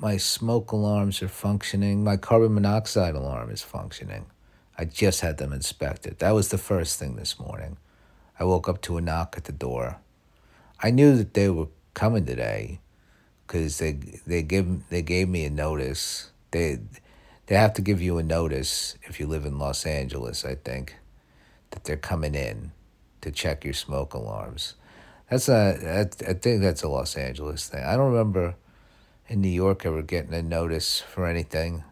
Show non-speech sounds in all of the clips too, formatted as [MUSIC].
my smoke alarms are functioning. My carbon monoxide alarm is functioning. I just had them inspected. That was the first thing this morning. I woke up to a knock at the door. I knew that they were coming today because they they give they gave me a notice. They they have to give you a notice if you live in Los Angeles. I think that they're coming in to check your smoke alarms. That's a I, I think that's a Los Angeles thing. I don't remember in New York ever getting a notice for anything.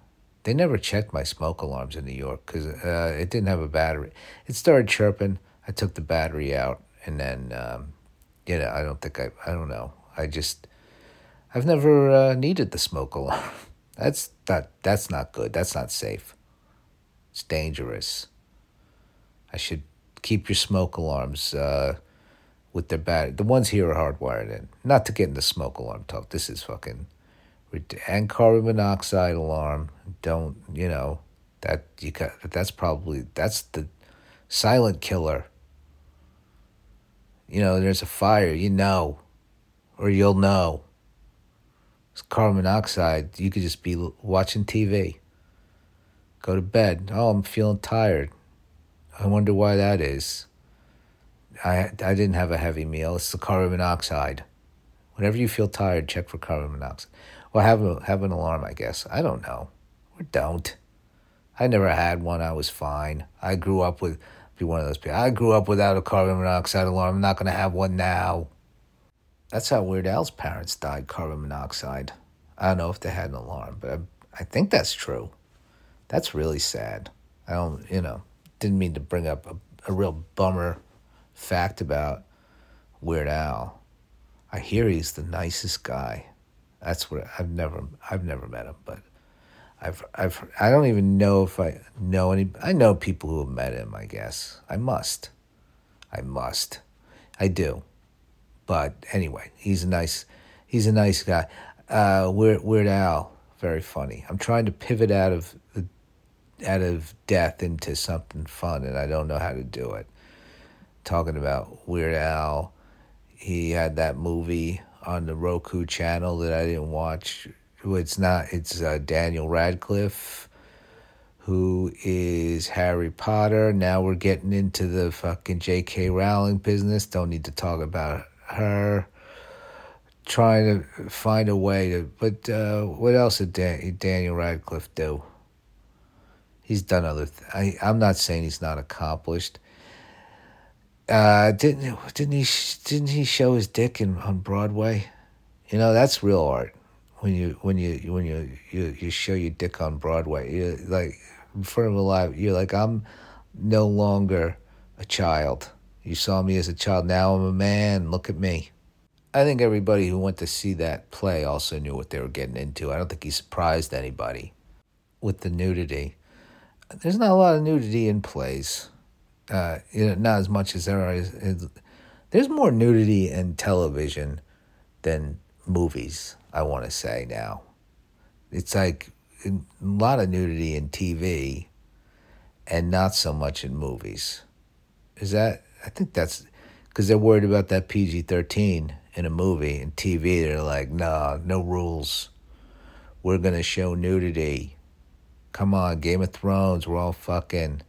They never checked my smoke alarms in New York because uh, it didn't have a battery. It started chirping. I took the battery out, and then um, you know I don't think I I don't know. I just I've never uh, needed the smoke alarm. [LAUGHS] That's not that's not good. That's not safe. It's dangerous. I should keep your smoke alarms uh, with their bat. The ones here are hardwired in. Not to get into smoke alarm talk. This is fucking and carbon monoxide alarm. Don't you know that you? That's probably that's the silent killer. You know, there's a fire. You know, or you'll know. It's carbon monoxide. You could just be watching TV. Go to bed. Oh, I'm feeling tired. I wonder why that is. I I didn't have a heavy meal. It's the carbon monoxide. Whenever you feel tired, check for carbon monoxide. Well, have a, have an alarm, I guess. I don't know. Or don't. I never had one. I was fine. I grew up with be one of those people. I grew up without a carbon monoxide alarm. I'm not going to have one now. That's how Weird Al's parents died, carbon monoxide. I don't know if they had an alarm, but I, I think that's true. That's really sad. I don't, you know, didn't mean to bring up a, a real bummer fact about Weird Al. I hear he's the nicest guy. That's what I've never I've never met him, but I've I've I don't even know if I know any. I know people who have met him. I guess I must. I must. I do. But anyway, he's a nice, he's a nice guy. Uh, Weird, Weird Al, very funny. I'm trying to pivot out of the, out of death into something fun, and I don't know how to do it. Talking about Weird Al, he had that movie on the Roku channel that I didn't watch. It's not. It's uh, Daniel Radcliffe who is Harry Potter. Now we're getting into the fucking J.K. Rowling business. Don't need to talk about her trying to find a way to. But uh, what else did Dan, Daniel Radcliffe do? He's done other. Th- I I'm not saying he's not accomplished. Uh, didn't didn't he didn't he show his dick in on Broadway? You know that's real art. When you when you when you you, you show your dick on Broadway, you like in front of a live. You're like I'm no longer a child. You saw me as a child. Now I'm a man. Look at me. I think everybody who went to see that play also knew what they were getting into. I don't think he surprised anybody with the nudity. There's not a lot of nudity in plays. Uh, you know, not as much as there is. There's more nudity in television than movies. I want to say now. It's like a lot of nudity in TV, and not so much in movies. Is that I think that's because they're worried about that PG 13 in a movie and TV. They're like, nah, no rules. We're to show nudity. Come on, Game of Thrones, we're all fucking.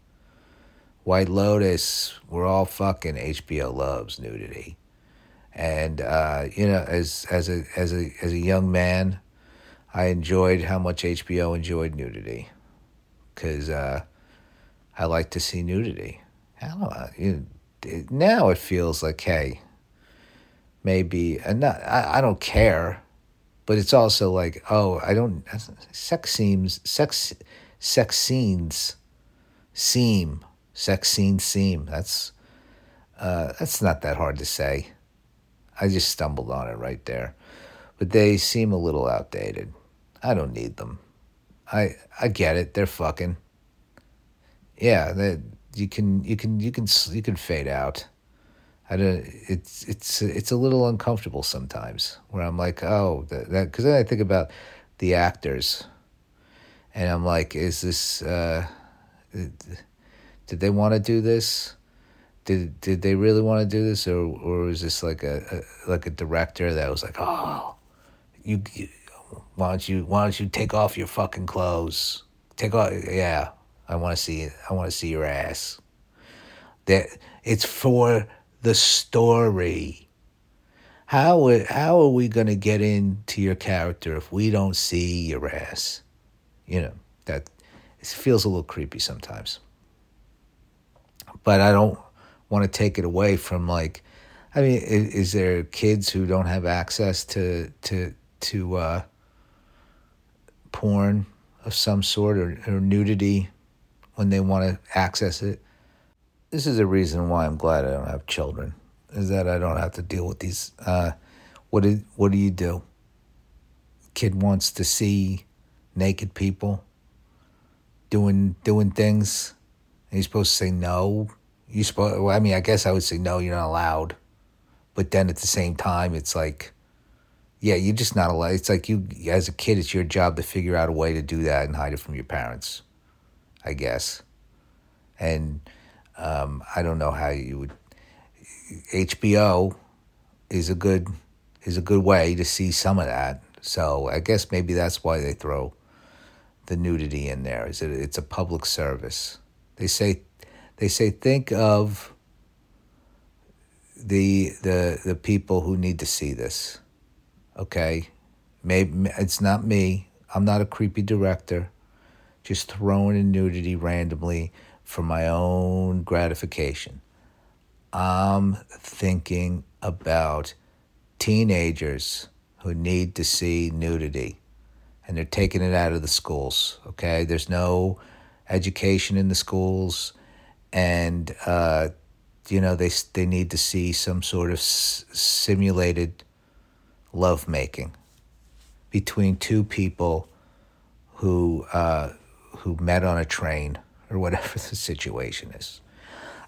White Lotus, we're all fucking. HBO loves nudity. And, uh, you know, as, as, a, as, a, as a young man, I enjoyed how much HBO enjoyed nudity. Because uh, I like to see nudity. I don't know. You, now it feels like, hey, maybe, and not, I, I don't care, but it's also like, oh, I don't, sex seems, sex, sex scenes seem, sex scenes seem. That's, uh, that's not that hard to say. I just stumbled on it right there. But they seem a little outdated. I don't need them. I I get it. They're fucking. Yeah, they you can you can you can you can fade out. I don't. It's it's it's a little uncomfortable sometimes where I'm like, oh, that because then I think about the actors, and I'm like, is this? Uh, did they want to do this? Did did they really want to do this, or or is this like a, a like a director that was like, oh, you, you Why don't you Why don't you take off your fucking clothes? Take off. Yeah, I want to see. I want to see your ass. That it's for the story. How how are we gonna get into your character if we don't see your ass? You know that it feels a little creepy sometimes. But I don't want to take it away from like, I mean, is, is there kids who don't have access to to to uh, porn of some sort or, or nudity when they want to access it? This is a reason why I'm glad I don't have children. Is that I don't have to deal with these. Uh, what did what do you do? Kid wants to see naked people doing doing things. You're supposed to say no. You supposed. Well, I mean, I guess I would say no. You're not allowed. But then at the same time, it's like, yeah, you're just not allowed. It's like you, as a kid, it's your job to figure out a way to do that and hide it from your parents. I guess. And um, I don't know how you would. HBO is a good is a good way to see some of that. So I guess maybe that's why they throw the nudity in there. Is it? It's a public service. They say, they say, think of the the the people who need to see this. Okay, maybe it's not me. I'm not a creepy director. Just throwing in nudity randomly for my own gratification. I'm thinking about teenagers who need to see nudity and they're taking it out of the schools. Okay, there's no education in the schools, and uh, you know they they need to see some sort of s- simulated love making between two people who uh, who met on a train or whatever [LAUGHS] the situation is.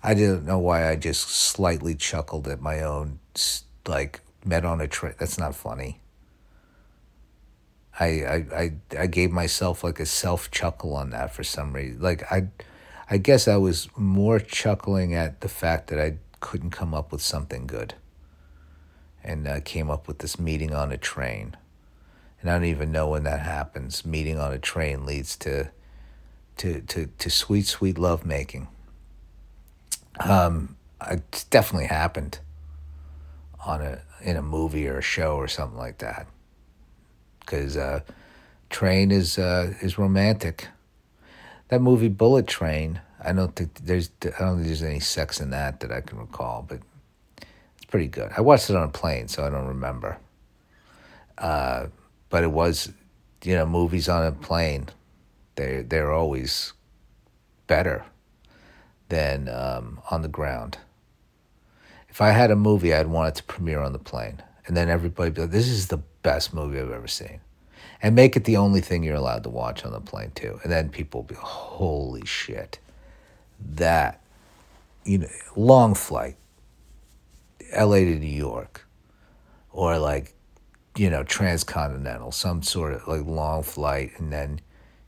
I didn't know why I just slightly chuckled at my own like met on a train. That's not funny. I, I, I, I gave myself like a self chuckle on that for some reason. Like I, I guess I was more chuckling at the fact that I couldn't come up with something good, and I came up with this meeting on a train, and I don't even know when that happens. Meeting on a train leads to, to to to sweet sweet love making. Um, it's definitely happened on a in a movie or a show or something like that because uh, Train is uh, is romantic. That movie Bullet Train, I don't think there's I don't think there's any sex in that that I can recall, but it's pretty good. I watched it on a plane, so I don't remember. Uh, but it was, you know, movies on a plane. They they're always better than um, on the ground. If I had a movie, I'd want it to premiere on the plane, and then everybody be like, "This is the best movie I've ever seen. And make it the only thing you're allowed to watch on the plane too. And then people will be, holy shit. That you know, long flight, LA to New York, or like, you know, transcontinental, some sort of like long flight, and then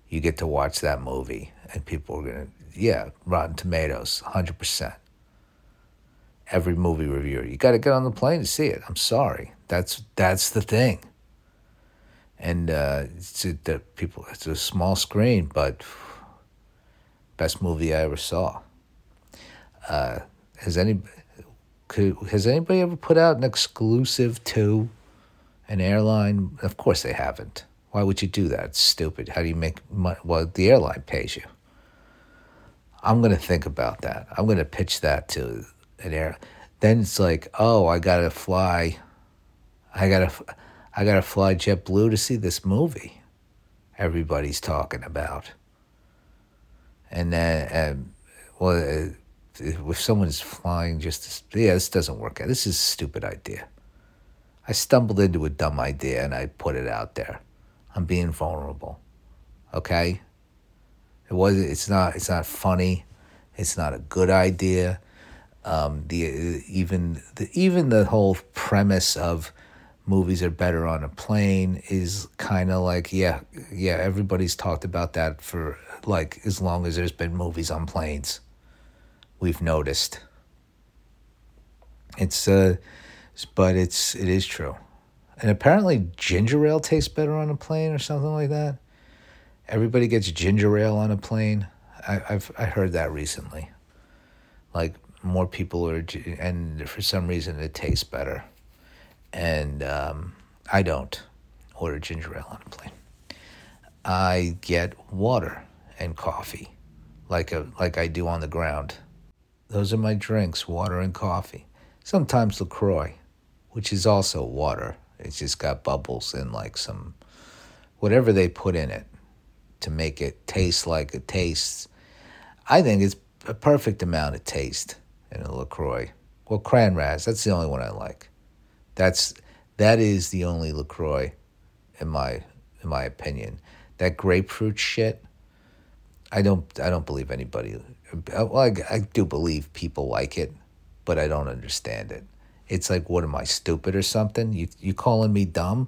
you get to watch that movie, and people are gonna, yeah, Rotten Tomatoes, hundred percent. Every movie reviewer, you got to get on the plane to see it. I'm sorry, that's that's the thing and uh, it's a, the people. It's a small screen, but best movie I ever saw. Uh, has any could, has anybody ever put out an exclusive to an airline? Of course they haven't. Why would you do that? It's stupid. How do you make money? Well, the airline pays you. I'm going to think about that. I'm going to pitch that to air. Then it's like, oh, I got to fly. I got to I got to fly JetBlue to see this movie everybody's talking about. And then, um, well, uh, if someone's flying just to, yeah, this doesn't work out. This is a stupid idea. I stumbled into a dumb idea and I put it out there. I'm being vulnerable. Okay? It was it's not it's not funny. It's not a good idea. Um, the even the even the whole premise of movies are better on a plane is kind of like yeah yeah everybody's talked about that for like as long as there's been movies on planes we've noticed it's uh but it's it is true And apparently, ginger ale tastes better on a plane or something like that. Everybody gets ginger ale on a plane. I, I've I heard that recently. Like more people are, and for some reason it tastes better, and um, I don't order ginger ale on a plane. I get water and coffee, like a like I do on the ground. Those are my drinks: water and coffee. Sometimes Lacroix, which is also water. It's just got bubbles and like some whatever they put in it to make it taste like it tastes. I think it's a perfect amount of taste in a LaCroix. Well, Cran Raz, that's the only one I like. That's that is the only LaCroix in my in my opinion. That grapefruit shit, I don't I don't believe anybody well, I, I do believe people like it, but I don't understand it. It's like what am I stupid or something? You you calling me dumb?